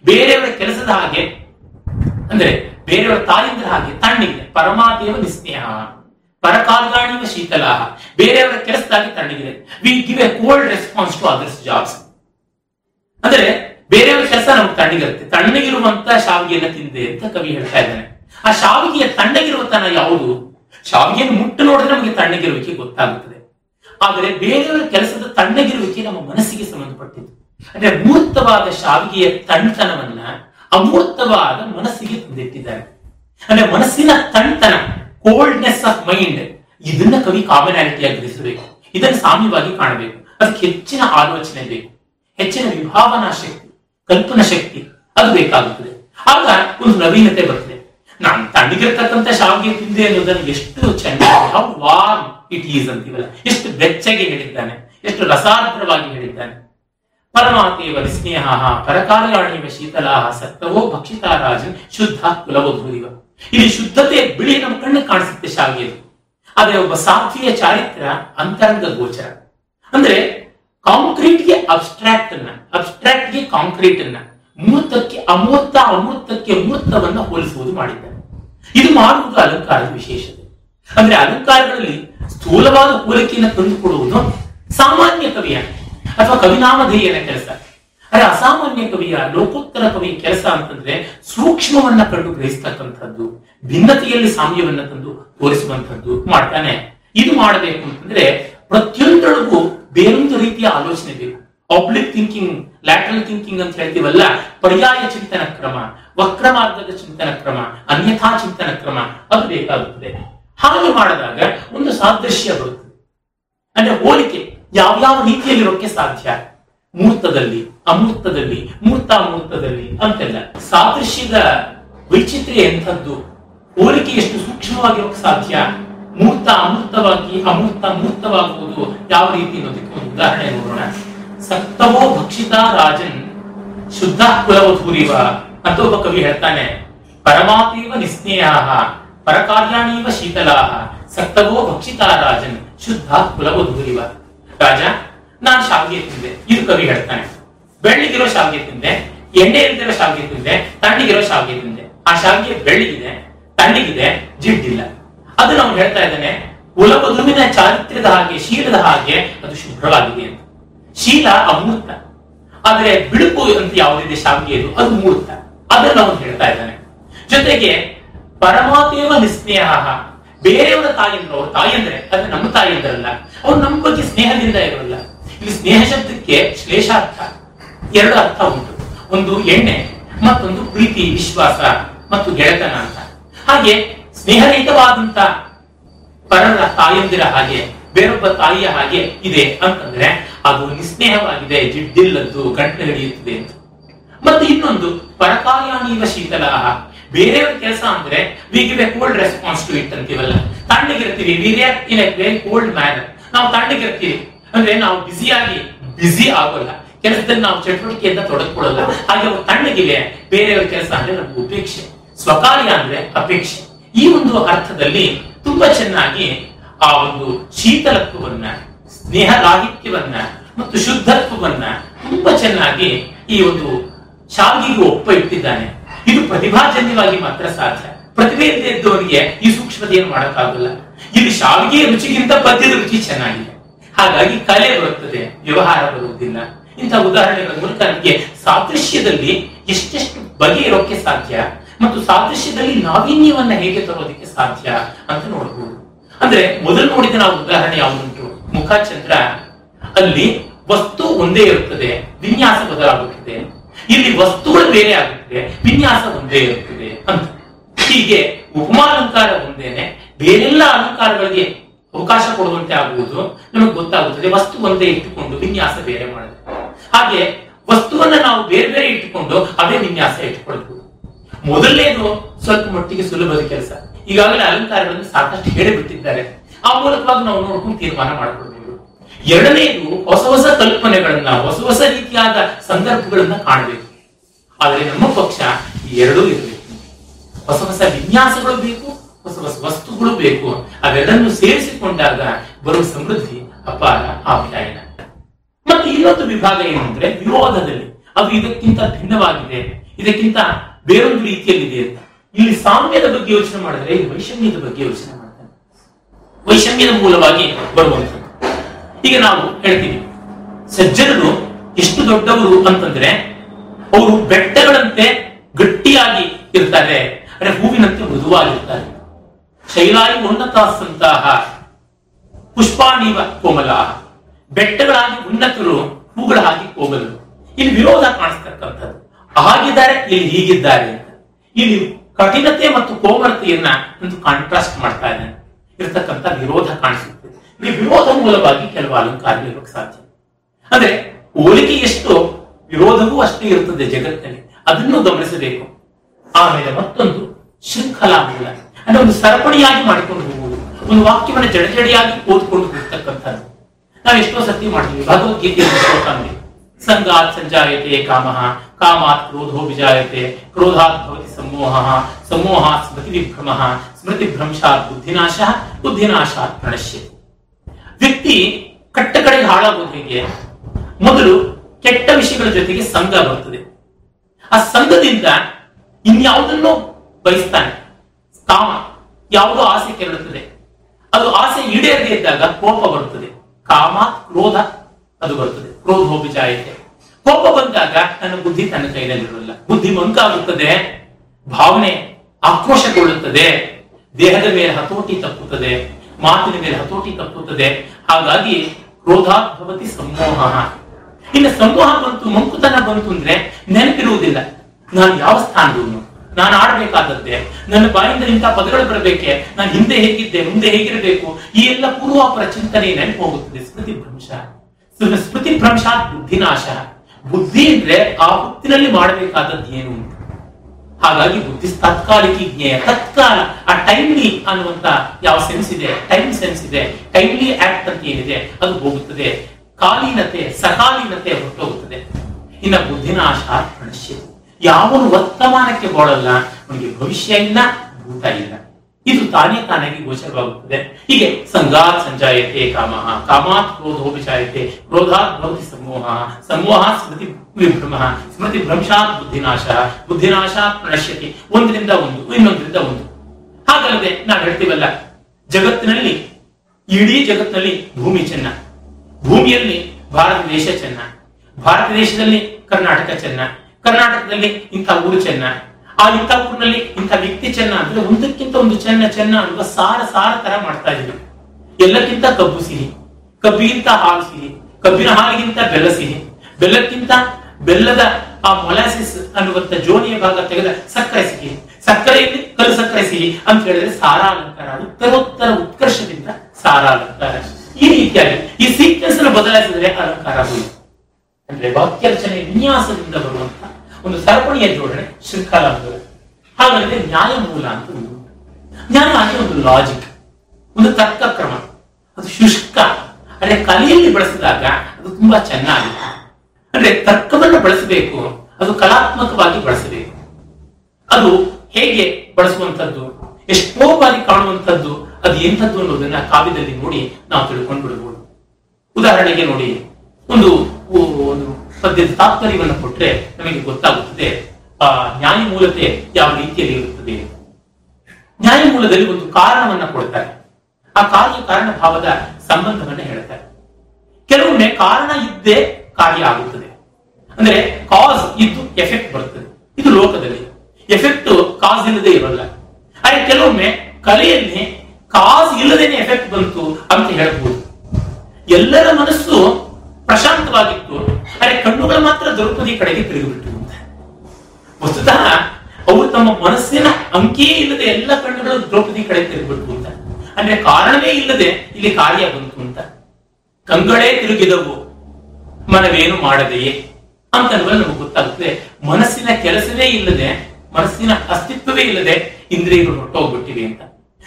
[SPEAKER 1] ಬೇರೆಯವರ ಕೆಲಸದ ಹಾಗೆ, ಅಂದ್ರೆ ಬೇರೆಯವರ ತಾಯಿಂದ್ರ ಹಾಗೆ ತಣ್ಣಿದೆ ಪರಮಾತೇವ ನಿಸ್ನೇಹ. ಪರಕಾರ್ಯಾಣಿವ ಶೀತಲಾಹ ಬೇರೆಯವರ ಕೆಲಸದಾಗಿ ತಣ್ಣಗಿದೆ we give a cold response to others jobs ಅಂದ್ರೆ ಬೇರೆಯವರ ಕೆಲಸ ನಮ್ಗೆ ತಣ್ಣಗಿರುತ್ತೆ. ತಣ್ಣಗಿರುವಂತ ಶಾವಿಗೆಯನ್ನ ತಿಂದೆ ಅಂತ ಕವಿ ಹೇಳ್ತಾ ಇದ್ದಾನೆ. ಆ ಶಾವಿಗೆಯ ತಣ್ಣಗಿರುವತನ ಯಾವುದು? ಶಾವಿಗೆಯನ್ನು ಮುಟ್ಟು ನೋಡಿದ್ರೆ ನಮಗೆ ತಣ್ಣಗಿರುವಿಕೆ ಗೊತ್ತಾಗುತ್ತದೆ. ಆದರೆ ಬೇರೆಯವರ ಕೆಲಸದ ತಣ್ಣಗಿರುವಿಕೆ ನಮ್ಮ ಮನಸ್ಸಿಗೆ ಸಂಬಂಧಪಟ್ಟಿದ್ದು. ಅಂದ್ರೆ ಮೂರ್ತವಾದ ಶಾವಿಗೆಯ ತಣ್ಣತನವನ್ನ ಅಮೂರ್ತವಾದ ಮನಸ್ಸಿಗೆ ತಂದಿಟ್ಟಿದ್ದಾರೆ. ಅಂದ್ರೆ ಮನಸ್ಸಿನ ತಣ್ಣತನ ಕೋಲ್ಡ್ನೆಸ್ ಆಫ್ ಮೈಂಡ್ ಇದನ್ನ ಕವಿ ಕಾಮನಾಲಿಟಿಯಾಗಿ ಗ್ರಹಿಸಬೇಕು ಇದನ್ನು ಸಾಮ್ಯವಾಗಿ ಕಾಣಬೇಕು. ಅದಕ್ಕೆ ಹೆಚ್ಚಿನ ಆಲೋಚನೆ ಬೇಕು. ಹೆಚ್ಚಿನ ವಿಭಾವನಾ ಶಕ್ತಿ, ಕಲ್ಪನಾ ಶಕ್ತಿ, ಅದು ಬೇಕಾಗುತ್ತದೆ. ಆಗ ಒಂದು ನವೀನತೆ ಬರ್ತದೆ. ನಾನು ತಣ್ಣಗಿರ್ತಕ್ಕಂಥ ಶಾವಿಗೆ ತಿಂದೆ ಅನ್ನೋದನ್ನು ಎಷ್ಟು ಚೆನ್ನಾಗಿ ಹೌ ವಾರ್ಮ್ ಇಟ್ ಈಸ್ ಅಂತೀವಲ್ಲ. ಎಷ್ಟು ಬೆಚ್ಚಗೆ ಹೇಳಿದ್ದಾನೆ. ಎಷ್ಟು ರಸಾರ್ದ್ರವಾಗಿ ಹೇಳಿದ್ದಾನೆ. ಪರಮಾತೇವ ವಿಸ್ನೇಹ ಪರಕಾರ್ಯಾಣಿವ ಶೀತಲಾಹ, ಸತ್ತವೋ ಭಕ್ಷಿತಾ ರಾಜನ್, ಶುದ್ಧ ಕುಲವಧೂರಿವ ಇಲ್ಲಿ ಶುದ್ಧತೆ ಬಿಳಿ ನಮ್ಮ ಕಣ್ಣು ಕಾಣಿಸುತ್ತೆ ಶಾವಿಗೆಯಲ್ಲಿ ಆದ್ರೆ ಒಬ್ಬ ಸಾತ್ವಿಯ ಚಾರಿತ್ರ ಅಂತರಂಗ ಗೋಚರ. ಅಂದ್ರೆ ಕಾಂಕ್ರೀಟ್ಗೆ ಅಬ್ಸ್ಟ್ರಾಕ್ಟ್ ಅನ್ನ ಅಬ್ಸ್ಟ್ರಾಕ್ಟ್ಗೆ ಕಾಂಕ್ರೀಟ್ ಅನ್ನ ಮೂರ್ತಕ್ಕೆ ಅಮೂರ್ತ, ಅಮೂರ್ತಕ್ಕೆ ಮೂರ್ತವನ್ನ ಹೋಲಿಸುವುದು ಮಾಡಿದ್ದಾರೆ. ಇದು ಮಾಡುವುದು ಅಲಂಕಾರದ ವಿಶೇಷತೆ. ಅಂದ್ರೆ ಅಲಂಕಾರಗಳಲ್ಲಿ ಸ್ಥೂಲವಾದ ಹೋಲಿಕೆಯನ್ನು ತಂದುಕೊಡುವುದು ಸಾಮಾನ್ಯ ಕವಿಯ ಅಥವಾ ಕವಿನಾಮಧೇಯನ ಕೆಲಸ. ಅಸಾಮಾನ್ಯ ಕವಿಯ ಲೋಕೋತ್ತರ ಕವಿ ಕೆಲಸ ಅಂತಂದ್ರೆ ಸೂಕ್ಷ್ಮವನ್ನ ಕಂಡು ಗ್ರಹಿಸ್ತಕ್ಕಂಥದ್ದು, ಭಿನ್ನತೆಯಲ್ಲಿ ಸಾಮ್ಯವನ್ನ ತಂದು ತೋರಿಸುವಂತದ್ದು ಮಾಡ್ತಾನೆ. ಇದು ಮಾಡಬೇಕು ಅಂತಂದ್ರೆ ಪ್ರತಿಯೊಂದರೊಳಗೂ ಬೇರೊಂದು ರೀತಿಯ ಆಲೋಚನೆ ಬೇಕು. ಪಬ್ಲಿಕ್ ಥಿಂಕಿಂಗ್ ಲ್ಯಾಟ್ರಲ್ ಥಿಂಕಿಂಗ್ ಅಂತ ಹೇಳ್ತೀವಲ್ಲ, ಪರ್ಯಾಯ ಚಿಂತನ ಕ್ರಮ ವಕ್ರ ಮಾರ್ಗದ ಚಿಂತನ ಕ್ರಮ, ಅನ್ಯಥಾ ಚಿಂತನ ಕ್ರಮ, ಅದು ಬೇಕಾಗುತ್ತದೆ. ಹಾಗೆ ಮಾಡಿದಾಗ ಒಂದು ಸಾದೃಶ್ಯ ಬರುತ್ತದೆ. ಅಂದ್ರೆ ಹೋಲಿಕೆ ಯಾವ್ಯಾವ ರೀತಿಯಲ್ಲಿರೋಕ್ಕೆ ಸಾಧ್ಯ? ಮೂರ್ತದಲ್ಲಿ ಅಮೂರ್ತದಲ್ಲಿ, ಮೂರ್ತಾಮೂರ್ತದಲ್ಲಿ ಅಂತೆಲ್ಲ. ಸಾದೃಶ್ಯದ ವೈಚಿತ್ರ್ಯ ಎಂಥದ್ದು? ಹೋಲಿಕೆ ಎಷ್ಟು ಸೂಕ್ಷ್ಮವಾಗಿ ಸಾಧ್ಯ? ಮೂರ್ತ ಅಮೂರ್ತವಾಗಿ, ಅಮೂರ್ತ ಮೂರ್ತವಾಗುವುದು ಯಾವ ರೀತಿ ಅನ್ನೋದಕ್ಕೆ ಒಂದು ಉದಾಹರಣೆ ನೋಡೋಣ. ಸತ್ತವೋ ಭಕ್ಷಿತಾ ರಾಜನ್, ಶುದ್ಧ ಕುಲವಧೂರಿವ ಅಂತ ಒಬ್ಬ ಕವಿ ಹೇಳ್ತಾನೆ, ಪರಮಾತೀವ ನಿಸ್ನೇಹ ಪರಕಾರ್ಯಾಣೀವ ಶೀತಲಾಹ ಸತ್ತವೋ ಭಕ್ಷಿತಾ ರಾಜನ್, ಶುದ್ಧ ಕುಲವಧೂರಿವ. ರಾಜ ನಾನು ಶಾವಿಗೆ ತಿಂದೆ. ಇದು ಕವಿ ಹೇಳ್ತಾನೆ. ಬೆಳ್ಳಿಗಿರೋ ಶಾವಿಗೆ ತಿಂದೆ. ಎಣ್ಣೆ ಇಲ್ದಿರೋ ಶಾವಿಗೆ ತಿಂದೆ. ತಣ್ಣಗಿರೋ ಶಾವಿಗೆ ತಿಂದೆ. ಆ ಶಾವಿಗೆ ಬೆಳ್ಳಿಗಿದೆ ತಣ್ಣಗಿದೆ ಜಿಡ್ಡಿಲ್ಲ. ಅದು ನಾವು ಹೇಳ್ತಾ ಇದ್ದಾನೆ ಕುಲವಧುವಿನ ಚಾರಿತ್ರ್ಯದ ಹಾಗೆ, ಶೀಲದ ಹಾಗೆ, ಅದು ಶುಭ್ರವಾಗಿದೆ ಅಂತ. ಶೀಲ ಅಮೂರ್ತ. ಆದ್ರೆ ಬಿಳುಪು ಅಂತ ಯಾವುದಿದೆ ಶಾವಿಗೆಯದು ಅದು ಮೂರ್ತ. ಅದನ್ನು ಅವನು ಹೇಳ್ತಾ ಇದ್ದಾನೆ. ಜೊತೆಗೆ ಪರಮಾತ್ಮೇವ ನಿಸ್ನೇಹ. ಬೇರೆಯವರ ತಾಯಂದ್ರು ಅವ್ರ ತಾಯಂದ್ರೆ ಅದು ನಮ್ಮ ತಾಯಂದ್ರಲ್ಲ ಅವ್ರು ನಮ್ಮ ಬಗ್ಗೆ ಸ್ನೇಹದಿಂದ ಇರೋಲ್ಲ. ಇಲ್ಲಿ ಸ್ನೇಹ ಶಬ್ದಕ್ಕೆ ಶ್ಲೇಷಾರ್ಥ. ಎರಡು ಅರ್ಥ ಉಂಟು. ಒಂದು ಎಣ್ಣೆ, ಮತ್ತೊಂದು ಪ್ರೀತಿ, ವಿಶ್ವಾಸ, ಮತ್ತು ಗೆಳೆತನ ಅಂತ. ಹಾಗೆ ಸ್ನೇಹರಹಿತವಾದಂತ ಪರರ ತಾಯಂದಿರ ಹಾಗೆ, ಬೇರೊಬ್ಬ ತಾಯಿಯ ಹಾಗೆ ಇದೆ ಅಂತಂದ್ರೆ ಅದು ನಿಸ್ನೇಹವಾಗಿದೆ, ಜಿಡ್ಡಿಲ್ಲದ್ದು ಗಂಟು ಹಿಡಿಯುತ್ತದೆ ಅಂತ. ಮತ್ತೆ ಇನ್ನೊಂದು ಪರಕಾರ್ಯಾಣೀವ ಶೀತಲ ಬೇರೆಯವ್ರ ಕೆಲಸ ಅಂದ್ರೆ we give a cold response to it ಅಂತೀವಲ್ಲ. ತಣ್ಣಗಿರ್ತೀವಿ we react in a very cold manner ನಾವು ತಣ್ಣಗಿರ್ತೀವಿ ಅಂದ್ರೆ ನಾವು ಬ್ಯುಸಿಯಾಗಿ ಬ್ಯುಸಿ ಆಗೋಲ್ಲ. ಕೆಲಸದಲ್ಲಿ ನಾವು ಚಟುವಟಿಕೆಯಿಂದ ತೊಡಗಿಕೊಳ್ಳಲ್ಲ. ಹಾಗೆ ಅವ್ರು ತಣ್ಣಗಿವೆ ಬೇರೆಯವರ ಕೆಲಸ ಅಂದ್ರೆ ನಮ್ಗೆ ಉಪೇಕ್ಷೆ. ಸ್ವಕಾರ್ಯ ಅಂದ್ರೆ ಅಪೇಕ್ಷೆ. ಈ ಒಂದು ಅರ್ಥದಲ್ಲಿ ತುಂಬಾ ಚೆನ್ನಾಗಿ ಆ ಒಂದು ಶೀತಲತ್ವವನ್ನ ಸ್ನೇಹ ರಾಹಿತ್ಯವನ್ನ ಮತ್ತು ಶುದ್ಧತ್ವವನ್ನ ತುಂಬಾ ಚೆನ್ನಾಗಿ ಈ ಒಂದು ಶಾವಿಗೆಗೆ ಒಪ್ಪ ಇಟ್ಟಿದ್ದಾನೆ. ಇದು ಪ್ರತಿಭಾಜನ್ಯವಾಗಿ ಮಾತ್ರ ಸಾಧ್ಯ. ಪ್ರತಿಭೆ ಇದ್ದವರಿಗೆ ಈ ಸೂಕ್ಷ್ಮತೆಯನ್ನು ಮಾಡಕ್ಕಾಗಲ್ಲ. ಇಲ್ಲಿ ಶಾವಿಗೆಯ ರುಚಿಗಿಂತ ಪದ್ಯದ ರುಚಿ ಚೆನ್ನಾಗಿದೆ. ಹಾಗಾಗಿ ಕಲೆ ಬರುತ್ತದೆ, ವ್ಯವಹಾರ ಬರುವುದಿಲ್ಲ. ಇಂತಹ ಉದಾಹರಣೆಗಳ ಮೂಲಕ ನಮಗೆ ಸಾದೃಶ್ಯದಲ್ಲಿ ಎಷ್ಟೆಷ್ಟು ಬಗೆ ಇರೋಕೆ ಸಾಧ್ಯ ಮತ್ತು ಸಾದೃಶ್ಯದಲ್ಲಿ ನಾವೀನ್ಯವನ್ನ ಹೇಗೆ ತರೋದಕ್ಕೆ ಸಾಧ್ಯ ಅಂತ ನೋಡಬಹುದು. ಅಂದ್ರೆ ಮೊದಲು ನೋಡಿದ ನಾವು ಉದಾಹರಣೆ ಯಾವುದುಂಟು? ಮುಖಚಂದ್ರ. ಅಲ್ಲಿ ವಸ್ತು ಒಂದೇ ಇರುತ್ತದೆ, ವಿನ್ಯಾಸ ಬದಲಾಗುತ್ತದೆ. ಇಲ್ಲಿ ವಸ್ತುಗಳು ಬೇರೆ ಆಗುತ್ತದೆ, ವಿನ್ಯಾಸ ಒಂದೇ ಇರುತ್ತದೆ ಅಂತ. ಹೀಗೆ ಉಪಮಾಲಂಕಾರ ಒಂದೇನೆ, ಬೇರೆಲ್ಲ ಅಲಂಕಾರಗಳಿಗೆ ಅವಕಾಶ ಕೊಡುವಂತೆ ಆಗುವುದು ನಮಗೆ ಗೊತ್ತಾಗುತ್ತದೆ. ವಸ್ತು ಒಂದೇ ಇಟ್ಟುಕೊಂಡು ವಿನ್ಯಾಸ ಬೇರೆ ಮಾಡಬೇಕು ಹಾಗೆ ವಸ್ತುವನ್ನ ನಾವು ಬೇರೆ ಬೇರೆ ಇಟ್ಟುಕೊಂಡು ಅದೇ ವಿನ್ಯಾಸ ಇಟ್ಟುಕೊಳ್ಬಹುದು ಮೊದಲನೇದು ಸ್ವಲ್ಪ ಮಟ್ಟಿಗೆ ಸುಲಭದ ಕೆಲಸ. ಈಗಾಗಲೇ ಅಲಂಕಾರಗಳನ್ನು ಸಾಕಷ್ಟು ಹೇಳಿಬಿಟ್ಟಿದ್ದಾರೆ. ಆ ಮೂಲಕವಾಗಿ ನಾವು ನೋಡ್ಕೊಂಡು ತೀರ್ಮಾನ ಮಾಡಿಕೊಳ್ಬಹುದು. ಎರಡನೆಯದು ಹೊಸ ಹೊಸ ಕಲ್ಪನೆಗಳನ್ನ, ಹೊಸ ಹೊಸ ರೀತಿಯಾದ ಸಂದರ್ಭಗಳನ್ನ ಕಾಣಬೇಕು. ಆದರೆ ನಮ್ಮ ಪಕ್ಷ ಎರಡೂ ಇರಬೇಕು. ಹೊಸ ಹೊಸ ವಿನ್ಯಾಸಗಳು ಬೇಕು, ಹೊಸ ಹೊಸ ವಸ್ತುಗಳು ಬೇಕು ಅವೆಲ್ಲನ್ನು ಸೇರಿಸಿಕೊಂಡಾಗ ಬರುವ ಸಮೃದ್ಧಿ ಅಪಾರ ಆಪ್ಯಾಯನ ಮತ್ತೆ ಇನ್ನೊಂದು ವಿಭಾಗ ಏನಂದ್ರೆ ವಿರೋಧದಲ್ಲಿ. ಅದು ಇದಕ್ಕಿಂತ ಭಿನ್ನವಾಗಿದೆ. ಇದಕ್ಕಿಂತ ಬೇರೊಂದು ರೀತಿಯಲ್ಲಿದೆ ಅಂತ. ಇಲ್ಲಿ ಸಾಮ್ಯದ ಬಗ್ಗೆ ಯೋಚನೆ ಮಾಡಿದ್ರೆ ಇಲ್ಲಿ ವೈಷಮ್ಯದ ಬಗ್ಗೆ ಯೋಚನೆ ಮಾಡ್ತಾನೆ ವೈಷಮ್ಯದ ಮೂಲವಾಗಿ ಬರುವಂಥದ್ದು. ಈಗ ನಾವು ಹೇಳ್ತೀವಿ, ಸಜ್ಜನರು ಎಷ್ಟು ದೊಡ್ಡವರು ಅಂತಂದ್ರೆ ಅವರು ಬೆಟ್ಟಗಳಂತೆ ಗಟ್ಟಿಯಾಗಿ ಇರ್ತಾರೆ. ಅಂದ್ರೆ ಹೂವಿನಂತೆ ಮೃದುವಾಗಿರ್ತಾರೆ. ಶೈಲಾಯಿ ಉನ್ನತಾಸಂತಹ ಪುಷ್ಪಾಣೀವ ಕೋಮಲ ಬೆಟ್ಟಗಳಾಗಿ ಉನ್ನತರು ಹೂಗಳ ಹಾಗೆ ಕೋಮಲರು ಇಲ್ಲಿ ವಿರೋಧ ಕಾಣಿಸ್ತಕ್ಕಂಥದ್ದು. ಆಗಿದ್ದಾರೆ ಇಲ್ಲಿ ಹೀಗಿದ್ದಾರೆ ಅಂತ. ಇಲ್ಲಿ ಕಠಿಣತೆ ಮತ್ತು ಕೋಮಲತೆಯನ್ನ ಒಂದು ಕಾಂಟ್ರಾಸ್ಟ್ ಮಾಡ್ತಾ ಇದ್ದಾನೆ ಇರತಕ್ಕಂಥ ವಿರೋಧ ಕಾಣಿಸುತ್ತೆ. ಈ ವಿರೋಧ ಮೂಲವಾಗಿ ಕೆಲವು ಅಲಂಕಾರ ಇರೋಕೆ ಸಾಧ್ಯ. ಅಂದ್ರೆ, ಹೋಲಿಕೆ ಎಷ್ಟು, ವಿರೋಧವೂ ಅಷ್ಟೇ ಇರುತ್ತದೆ ಜಗತ್ತಿನಲ್ಲಿ ಅದನ್ನು ಗಮನಿಸಬೇಕು. ಆಮೇಲೆ ಮತ್ತೊಂದು ಶೃಂಖಲಾ ಮೂಲ ಅಂದ್ರೆ ಒಂದು ಸರಪಣಿಯಾಗಿ ಮಾಡಿಕೊಂಡು ಹೋಗುವುದು. ಒಂದು ವಾಕ್ಯವನ್ನು ಜಡಜಡಿಯಾಗಿ ಓದ್ಕೊಂಡು ಹೋಗ್ತಕ್ಕಂಥದ್ದು. ನಾವು ಎಷ್ಟೋ ಸತಿ ಮಾಡ್ತೀವಿ. ಭಗವದ್ಗೀತೆ ಶ್ಲೋಕನಲ್ಲಿ ಸಂಗಾತ್ ಸಂಜಾಯತೆ ಕಾಮಃ, ಕಾಮಾತ್ ಕ್ರೋಧೋ ವಿಜಾಯತೆ, ಕ್ರೋಧಾತ್ ಭವತಿ ಸಮೋಹ ಸಮೋಹ ಸ್ಮೃತಿ ವಿಭ್ರಮ, ಸ್ಮೃತಿ ಭ್ರಂಶಾತ್ ಬುದ್ಧಿನಾಶ, ಬುದ್ಧಿನಾಶಾತ್ ಪ್ರಣಶ್ಯ ವ್ಯಕ್ತಿ ಕಟ್ಟ ಕಡೆಗೆ ಹಾಳಾಗೋದು ಹೇಗೆ? ಮೊದಲು ಕೆಟ್ಟ ವಿಷಯಗಳ ಜೊತೆಗೆ ಸಂಘ ಬರ್ತದೆ. ಆ ಸಂಘದಿಂದ ಇನ್ಯಾವುದನ್ನು ಬಯಸ್ತಾನೆ. ಕಾಮ ಯಾವುದೋ ಆಸೆ ಕೆರಳುತ್ತದೆ ಅದು ಆಸೆ ಈಡೇರದೇ ಇದ್ದಾಗ ಕೋಪ ಬರುತ್ತದೆ. ಕಾಮ, ಕ್ರೋಧ ಅದು ಬರುತ್ತದೆ. ಕ್ರೋಧ ಹೋಬಿಚಾಯತೆ ಕೋಪ ಬಂದಾಗ ನನ್ನ ಬುದ್ಧಿ ತನ್ನ ಕೈನಲ್ಲಿರಲ್ಲ ಬುದ್ಧಿ ಮಂಕಾಗುತ್ತದೆ, ಭಾವನೆ ಆಕ್ರೋಶಗೊಳ್ಳುತ್ತದೆ, ದೇಹದ ಮೇಲೆ ಹತೋಟಿ ತಪ್ಪುತ್ತದೆ, ಮಾತಿನ ಮೇಲೆ ಹತೋಟಿ ತಪ್ಪುತ್ತದೆ. ಹಾಗಾಗಿ ಕ್ರೋಧಾಭವತಿ ಸಮೋಹ. ಇನ್ನು ಸಮೂಹ ಬಂತು, ಮಂಕುತನ ಬಂತು ಅಂದ್ರೆ ನೆನಪಿರುವುದಿಲ್ಲ. ನಾನು ಯಾವ ಸ್ಥಾನದವನು? ನಾನು ಆಡಬೇಕಾದದ್ದೇ, ನನ್ನ ಬಾಯಿಂದ ಇಂಥ ಪದಗಳು ಬರಬೇಕೆ, ನಾನು ಹಿಂದೆ ಹೇಗಿದ್ದೆ, ಮುಂದೆ ಹೇಗಿರಬೇಕು, ಈ ಎಲ್ಲ ಪೂರ್ವಾಪರ ಚಿಂತನೆ ನೆನಪು ಹೋಗುತ್ತದೆ ಸ್ಮೃತಿ ಭ್ರಂಶ. ಸ್ಮ- ಸ್ಮೃತಿ ಭ್ರಂಶ, ಬುದ್ಧಿನಾಶ. ಬುದ್ಧಿ ಅಂದ್ರೆ ಆ ಹೊತ್ತಿನಲ್ಲಿ ಮಾಡಬೇಕಾದದ್ದು ಏನು ಅಂತ. ಹಾಗಾಗಿ ಬುದ್ಧಿ ತಾತ್ಕಾಲಿಕ ಜ್ಞೇಯ. ತತ್ಕಾಲ, ಆ ಟೈಮ್ಲಿ ಅನ್ನುವಂತ ಯಾವ ಸೆನ್ಸ್ ಇದೆ? ಟೈಮ್ ಸೆನ್ಸ್ ಇದೆ. ಟೈಮ್ಲಿ ಆಕ್ಟ್ ಅಂತ ಏನಿದೆ? ಅದು ಹೋಗುತ್ತದೆ. ಕಾಲೀನತೆ, ಸಕಾಲೀನತೆ ಹೊರಟೋಗುತ್ತದೆ. ಇನ್ನ ಬುದ್ಧಿನಾಶ, ಪ್ರಣಶ್ಯತೆ. ಯಾವನು ವರ್ತಮಾನಕ್ಕೆ ಬಾಳಲ್ಲ ಅವನಿಗೆ ಭವಿಷ್ಯ ಇಲ್ಲ ಭೂತ ಇಲ್ಲ. ಇದು ತಾನೇ ತಾನಾಗಿ ಗೋಚರವಾಗುತ್ತದೆ. ಹೀಗೆ ಸಂಘಾತ್ ಸಂಜಾಯತೆ ಕಾಮ, ಕಾಮಾತ್ ಕ್ರೋಧೋಪಚಾಯತೆ ಕ್ರೋಧಾತ್ ಭವತಿ ಸಮೂಹ ಸಮೂಹ ಸ್ಮೃತಿ ವಿಭ್ರಮ, ಸ್ಮೃತಿ ಭ್ರಂಶಾತ್ ಬುದ್ಧಿನಾಶ, ಬುದ್ಧಿನಾಶಾತ್ ಪ್ರಣಶ್ಯತಿ, ಒಂದರಿಂದ ಒಂದು, ಇನ್ನೊಂದರಿಂದ ಒಂದು. ಹಾಗಲ್ಲದೆ ನಾವು ಹೇಳ್ತೀವಲ್ಲ, ಜಗತ್ತಿನಲ್ಲಿ, ಇಡೀ ಜಗತ್ತಿನಲ್ಲಿ ಭೂಮಿ ಚೆನ್ನ. ಭೂಮಿಯಲ್ಲಿ ಭಾರತ ದೇಶ ಚೆನ್ನ. ಭಾರತ ದೇಶದಲ್ಲಿ ಕರ್ನಾಟಕ ಚೆನ್ನ. ಕರ್ನಾಟಕದಲ್ಲಿ ಇಂಥ ಊರು ಚೆನ್ನ, ಆ ಇಂಥ ಊರಿನಲ್ಲಿ ಇಂಥ ವ್ಯಕ್ತಿ ಚೆನ್ನ ಅಂದ್ರೆ ಒಂದಕ್ಕಿಂತ ಒಂದು ಚೆನ್ನ ಚೆನ್ನ ಅನ್ನುವ ಸಾರ ಸಾರ ತರ ಮಾಡ್ತಾ ಇದ್ರು. ಎಲ್ಲಕ್ಕಿಂತ ಕಬ್ಬು ಸಿಹಿ, ಕಬ್ಬಿಗಿಂತ ಹಾಲು ಸಿಹಿ, ಕಬ್ಬಿನ ಹಾಲಿಗಿಂತ ಬೆಲ್ಲ ಸಿಹಿ, ಬೆಲ್ಲಕ್ಕಿಂತ ಬೆಲ್ಲದ ಆ ಮೊಲಾಸಿಸ್ ಅನ್ನುವಂತ ಜೋನಿಯ ಭಾಗ ತೆಗೆದ ಸಕ್ಕರೆ ಸಿಹಿ ಸಕ್ಕರೆಯಲ್ಲಿ ಕಲ್ಲು ಸಕ್ಕರೆ ಸಿಹಿ ಅಂತ ಹೇಳಿದ್ರೆ ಸಾರಾಲಂಕಾರ, ಉತ್ತರೋತ್ತರ ಉತ್ಕರ್ಷದಿಂದ ಸಾರಾಲಂಕಾರ. ಈ ರೀತಿಯಾಗಿ ಈ ಸೀಕ್ವೆನ್ಸ್ ಅನ್ನು ಬದಲಾಯಿಸಿದ್ರೆ ಅಲಂಕಾರ ಅಂದ್ರೆ ವಾಕ್ಯ ವಿನ್ಯಾಸದಿಂದ ಬರುವಂತ ಒಂದು ಸರಪಣಿಯ ಜೋಡಣೆ ಶೃಂಖಲ ಅಂದರೆ ಹಾಗಾದ್ರೆ ನ್ಯಾಯಮೂಲ ಅಂತ ಒಂದು. ನ್ಯಾಯ ಅಂದ್ರೆ ಒಂದು ಲಾಜಿಕ್ ಒಂದು ತರ್ಕ ಕ್ರಮ. ಅದು ಶುಷ್ಕ. ಅಂದ್ರೆ ಕಲೆಯಲ್ಲಿ ಬಳಸಿದಾಗ ಅದು ತುಂಬಾ ಚೆನ್ನಾಗಿರುತ್ತೆ ಅಂದ್ರೆ ತರ್ಕವನ್ನು ಬಳಸಬೇಕು, ಅದು ಕಲಾತ್ಮಕವಾಗಿ ಬಳಸಬೇಕು. ಅದು ಹೇಗೆ ಬಳಸುವಂತದ್ದು ಎಷ್ಟೋ ಬಾರಿ ಕಾಣುವಂತದ್ದು ಅದು ಎಂಥದ್ದು ಅನ್ನೋದನ್ನ ಕಾವ್ಯದಲ್ಲಿ ನೋಡಿ ನಾವು ತಿಳ್ಕೊಂಡು ಬಿಡಬಹುದು ಉದಾಹರಣೆಗೆ ನೋಡಿ, ಒಂದು ಒಂದು ಪದ್ಯದ ತಾತ್ಪರ್ಯವನ್ನು ಕೊಟ್ರೆ ನಮಗೆ ಗೊತ್ತಾಗುತ್ತದೆ, ಆ ನ್ಯಾಯಮೂಲತೆ ಯಾವ ರೀತಿಯಲ್ಲಿ ಇರುತ್ತದೆ. ನ್ಯಾಯಮೂಲದಲ್ಲಿ ಒಂದು ಕಾರಣವನ್ನ ಕೊಡ್ತಾರೆ. ಆ ಕಾರ್ಯ ಕಾರಣ ಭಾವದ ಸಂಬಂಧವನ್ನ ಹೇಳ್ತಾರೆ. ಕೆಲವೊಮ್ಮೆ ಕಾರಣ ಇದ್ದೇ ಕಾರ್ಯ ಆಗುತ್ತದೆ. ಅಂದ್ರೆ ಕಾಸ್ ಇದ್ದು ಎಫೆಕ್ಟ್ ಬರುತ್ತದೆ ಇದು ಲೋಕದಲ್ಲಿ. ಎಫೆಕ್ಟ್ ಕಾಸ್ ಇಲ್ಲದೆ ಇರಲ್ಲ. ಆದ್ರೆ ಕೆಲವೊಮ್ಮೆ ಕಲೆಯಲ್ಲಿ ಕಾಸ್ ಇಲ್ಲದೇನೆ ಎಫೆಕ್ಟ್ ಬಂತು ಅಂತ ಹೇಳ್ಬೋದು. ಎಲ್ಲರ ಮನಸ್ಸು ಪ್ರಶಾಂತವಾಗಿತ್ತು. ಆದ್ರೆ ಕಣ್ಣುಗಳು ಮಾತ್ರ ದ್ರೌಪದಿ ಕಡೆಗೆ ತಿರುಗಿಬಿಟ್ಟು ವಸ್ತುತಃ ಅವರು ತಮ್ಮ ಮನಸ್ಸಿನ ಅಂಕಿಯೇ ಇಲ್ಲದೆ ಎಲ್ಲ ಕಣ್ಣುಗಳು ದ್ರೌಪದಿ ಕಡೆ ತಿರುಗಿಬಿಟ್ಟು ಅಂತ. ಅಂದ್ರೆ ಕಾರಣವೇ ಇಲ್ಲದೆ ಇಲ್ಲಿ ಕಾರ್ಯ ಬಂತು ಅಂತ. ಕಂಗಳೇ ತಿರುಗಿದವು. ಮನವೇನು ಮಾಡದೆಯೇ? ಅಂತ ನಮಗೆ ಗೊತ್ತಾಗುತ್ತದೆ ಮನಸ್ಸಿನ ಕೆಲಸವೇ ಇಲ್ಲದೆ, ಮನಸ್ಸಿನ ಅಸ್ತಿತ್ವವೇ ಇಲ್ಲದೆ ಇಂದ್ರಿಯಗಳು ಹೊಟ್ಟೋಗ್ಬಿಟ್ಟಿವೆ ಅಂತ.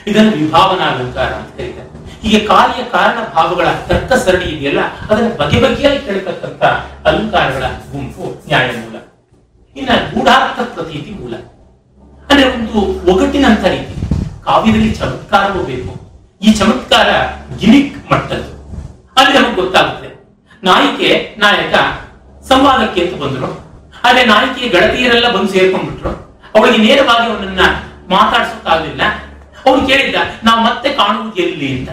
[SPEAKER 1] ಇದನ್ನು ವಿಭಾವನಾ ಅಲಂಕಾರ ಅಂತ ಕರೀತಾರೆ. ಹೀಗೆ ಕಾರ್ಯ ಕಾರಣ ಭಾವಗಳ ತರ್ಕ ಸರಣಿ ಇದೆಯಲ್ಲ ಅದರ ಬಗೆ ಬಗೆಯಾಗಿ ಕೇಳತಕ್ಕಂತ ಅಲಂಕಾರಗಳ ಗುಂಪು ನ್ಯಾಯ ಮೂಲ. ಇನ್ನ ಗೂಢಾರ್ಥ ಪ್ರತೀತಿ ಮೂಲ. ಅಂದ್ರೆ ಒಂದು ಒಗಟಿನಂತ ರೀತಿ. ಕಾವ್ಯದಲ್ಲಿ ಚಮತ್ಕಾರವೂ ಬೇಕು. ಈ ಚಮತ್ಕಾರ ಗಿಮಿಕ್ ಮಟ್ಟದ್ದು. ಅಲ್ಲಿ ನಮಗೆ ಗೊತ್ತಾಗುತ್ತೆ. ನಾಯಿಕೆ, ನಾಯಕ ಸಂವಾದಕ್ಕೆ ಅಂತ ಬಂದ್ರು. ಆದ್ರೆ ನಾಯಕಿಯ ಗೆಳತಿಯರೆಲ್ಲ ಬಂದು ಸೇರ್ಕೊಂಡ್ಬಿಟ್ರು. ಅವಳಿಗೆ ನೇರವಾಗಿ ಅವನನ್ನ ಮಾತಾಡ್ಸೋಕ್ಕಾಗಲಿಲ್ಲ. ಅವನು ಕೇಳಿದ್ದ, ನಾವು ಮತ್ತೆ ಕಾಣುವುದು ಎಲ್ಲಿ ಅಂತ.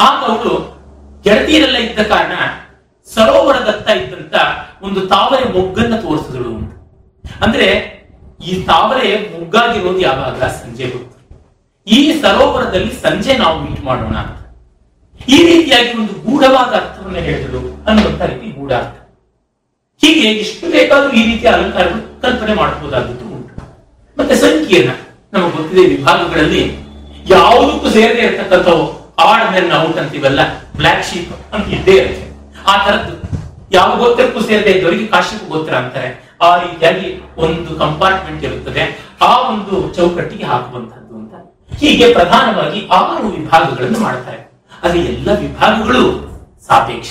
[SPEAKER 1] ಆಗ ಅವಳು ಗೆಳತಿಯರೆಲ್ಲ ಇದ್ದ ಕಾರಣ ಸರೋವರದತ್ತ ಇದ್ದಂತ ಒಂದು ತಾವರೆ ಮೊಗ್ಗನ್ನ ತೋರಿಸಿದಳು ಅಂದ್ರೆ ಈ ತಾವರೆ ಮೊಗ್ಗಾಗಿರೋದು ಯಾವಾಗ? ಸಂಜೆ ಗೊತ್ತು ಈ ಸರೋವರದಲ್ಲಿ ಸಂಜೆ ನಾವು ಮೀಟ್ ಮಾಡೋಣ ಅಂತ. ಈ ರೀತಿಯಾಗಿ ಒಂದು ಗೂಢವಾದ ಅರ್ಥವನ್ನು ಹೇಳಿದಳು ಅನ್ನುವಂತ ರೀತಿ ಗೂಢಾರ್ಥ ಹೀಗೆ ಎಷ್ಟು ಬೇಕಾದ್ರೂ ಈ ರೀತಿಯ ಅಲಂಕಾರಗಳು ಕಲ್ಪನೆ ಮಾಡಬಹುದಾದದ್ದು ಉಂಟು. ಮತ್ತೆ ಸಂಕೀರ್ಣ, ನಮಗೆ ಗೊತ್ತಿದೆ ವಿಭಾಗಗಳಲ್ಲಿ ಯಾವುದಕ್ಕೂ ಸೇರದೆ ಇರತಕ್ಕಂಥವು ಆಡ್ ಔಟ್ ಅಂತೀವಲ್ಲ ಬ್ಲ್ಯಾಕ್ ಶೀಪ್ ಅಂತ ಇದ್ದೇ ಆ ಥರದ್ದು. ಯಾವ ಗೋತ್ರಕ್ಕೂ ಸೇರದೆ ಇದ್ದವರಿಗೆ ಕಾಶ್ಯಪ ಗೋತ್ರ ಅಂತಾರೆ. ಆ ರೀತಿಯಾಗಿ ಒಂದು ಕಂಪಾರ್ಟ್ಮೆಂಟ್ ಇರುತ್ತದೆ. ಆ ಒಂದು ಚೌಕಟ್ಟಿಗೆ ಹಾಕುವಂತಹದ್ದು ಅಂತ. ಹೀಗೆ ಪ್ರಧಾನವಾಗಿ ಆರು ವಿಭಾಗಗಳನ್ನು ಮಾಡ್ತಾರೆ. ಆದ್ರೆ ಎಲ್ಲ ವಿಭಾಗಗಳು ಸಾಪೇಕ್ಷ.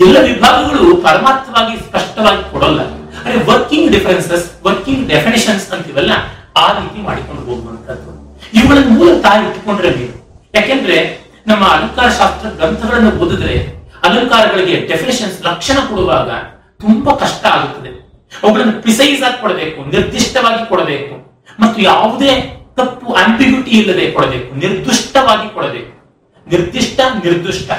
[SPEAKER 1] ಎಲ್ಲ ವಿಭಾಗಗಳು ಪರಮಾರ್ಥವಾಗಿ ಸ್ಪಷ್ಟವಾಗಿ ಕೊಡಲ್ಲ. ಅಂದ್ರೆ ವರ್ಕಿಂಗ್ ಡಿಫರೆನ್ಸಸ್ ವರ್ಕಿಂಗ್ ಡೆಫಿನೇಷನ್ಸ್ ಅಂತಿವಲ್ಲ, ಆ ರೀತಿ ಮಾಡಿಕೊಂಡು ಹೋಗುವಂತಹದ್ದು ಇವುಗಳನ್ನು ಮೂಲತಃ ಇಟ್ಟುಕೊಂಡ್ರೆ ಬೇಕು ಯಾಕೆಂದ್ರೆ ನಮ್ಮ ಅಲಂಕಾರ ಶಾಸ್ತ್ರ ಗ್ರಂಥಗಳನ್ನು ಓದಿದ್ರೆ ಅಲಂಕಾರಗಳಿಗೆ ಡೆಫಿನೇಷನ್ಸ್ ಲಕ್ಷಣ ಕೊಡುವಾಗ ತುಂಬಾ ಕಷ್ಟ ಆಗುತ್ತದೆ. ಅವುಗಳನ್ನು ಪ್ರಿಸೈಸ್ ಆಗಿ ಕೊಡಬೇಕು, ನಿರ್ದಿಷ್ಟವಾಗಿ ಕೊಡಬೇಕು ಮತ್ತು ಯಾವುದೇ ತಪ್ಪು ಆಂಬಿಗ್ಯೂಟಿ ಇಲ್ಲದೆ ಕೊಡಬೇಕು, ನಿರ್ದಿಷ್ಟವಾಗಿ ಕೊಡಬೇಕು. ನಿರ್ದಿಷ್ಟ ನಿರ್ದಿಷ್ಟ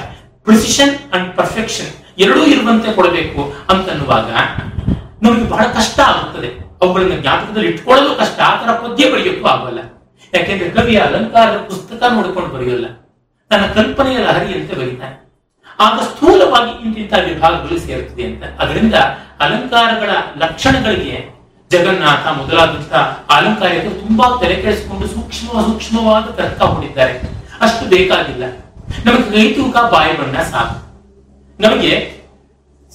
[SPEAKER 1] ಪ್ರಿಸಿಷನ್ ಅಂಡ್ ಪರ್ಫೆಕ್ಷನ್ ಎರಡೂ ಇರುವಂತೆ ಕೊಡಬೇಕು ಅಂತನ್ನುವಾಗ ನಮಗೆ ಬಹಳ ಕಷ್ಟ ಆಗುತ್ತದೆ. ಅವುಗಳನ್ನು ಜ್ಞಾಪಕದಲ್ಲಿ ಇಟ್ಕೊಳ್ಳಲು ಕಷ್ಟ, ಆ ತರ ಪದ್ಯ ಬರೆಯೋಕ್ಕೂ ಆಗಲ್ಲ. ಯಾಕೆಂದ್ರೆ ಕವಿಯ ಅಲಂಕಾರದ ಪುಸ್ತಕ ನೋಡಿಕೊಂಡು ಬರೆಯಲ್ಲ. ತನ್ನ ಕಲ್ಪನೆಯ ಲಹರಿಯಂತೆ ಬರೀತಾನೆ. ಆಗ ಸ್ಥೂಲವಾಗಿ ಇಂತಿಂತ ವಿಭಾಗಗಳು ಸೇರುತ್ತದೆ ಅಂತ. ಅದರಿಂದ ಅಲಂಕಾರಗಳ ಲಕ್ಷಣಗಳಿಗೆ ಜಗನ್ನಾಥ ಮೊದಲಾದಂತಹ ಅಲಂಕಾರಕ್ಕೆ ತುಂಬಾ ತಲೆ ಕೆಡಿಸಿಕೊಂಡು ಸೂಕ್ಷ್ಮ ಸೂಕ್ಷ್ಮವಾದ ತರ್ಕ ಹೊಂದಿದ್ದಾರೆ. ಅಷ್ಟು ಬೇಕಾಗಿಲ್ಲ. ನಮಗೆ ಕೈ ತೂಕ, ಬಾಯಿ ಬಣ್ಣ ಸಾಕು. ನಮಗೆ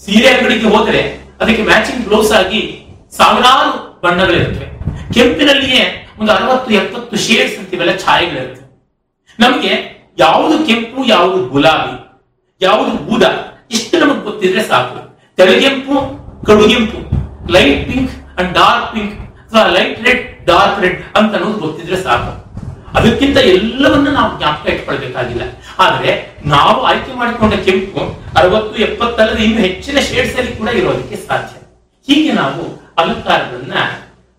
[SPEAKER 1] ಸೀರೆ ಅಂಗಡಿಗೆ ಹೋದರೆ ಅದಕ್ಕೆ ಮ್ಯಾಚಿಂಗ್ ಬ್ಲೌಸ್ ಆಗಿ ಸಾವಿರಾರು ಬಣ್ಣಗಳಿರುತ್ತವೆ. ಕೆಂಪಿನಲ್ಲಿಯೇ ಒಂದು ಅರವತ್ತು, ಎಪ್ಪತ್ತು ಶೇಡ್ಸ್ ಅಂತಿವೆಲ್ಲ ಛಾಯೆಗಳಿರುತ್ತೆ ನಮಗೆ ಯಾವುದು ಕೆಂಪು, ಯಾವುದು ಗುಲಾಬಿ ಯಾವುದು ಊದ ಇಷ್ಟು ನಮಗೆ ಗೊತ್ತಿದ್ರೆ ಸಾಕು. ತೆಳಗೆಂಪು ಕಡುಗೆಂಪು light pink and dark pink ಅಥವಾ ಲೈಟ್ ರೆಡ್ ಡಾರ್ಕ್ ರೆಡ್ ಅಂತ ಅನ್ನೋದು ಗೊತ್ತಿದ್ರೆ ಸಾಕು. ಅದಕ್ಕಿಂತ ಎಲ್ಲವನ್ನ ನಾವು ಜ್ಞಾಪಕ ಇಟ್ಕೊಳ್ಬೇಕಾಗಿಲ್ಲ. ಆದ್ರೆ ನಾವು ಆಯ್ಕೆ ಮಾಡಿಕೊಂಡ ಕೆಂಪು ಅರವತ್ತು, ಎಪ್ಪತ್ತಲ್ಲದೆ ಇನ್ನು ಹೆಚ್ಚಿನ ಶೇಡ್ಸ್ ಅಲ್ಲಿ ಕೂಡ ಇರೋದಕ್ಕೆ ಸಾಧ್ಯ. ಹೀಗೆ ನಾವು ಅಲಂಕಾರಗಳನ್ನ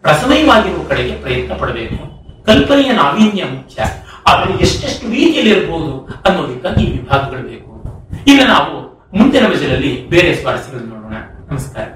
[SPEAKER 1] ರಸಮಯವಾಗಿರುವ ಕಡೆಗೆ ಪ್ರಯತ್ನ ಪಡಬೇಕು. ಕಲ್ಪನೆಯ ನಾವೀನ್ಯ ಮುಖ್ಯ. ಆದರೆ ಎಷ್ಟೆಷ್ಟು ರೀತಿಯಲ್ಲಿ ಇರಬಹುದು ಅನ್ನೋದಕ್ಕಾಗಿ ಈ ವಿಭಾಗಗಳು ಬೇಕು. ಇನ್ನು ನಾವು ಮುಂದಿನ ವಿಷಯದಲ್ಲಿ ಬೇರೆ ಸ್ವಾರಸ್ಯಗಳನ್ನು ನೋಡೋಣ. ನಮಸ್ಕಾರ.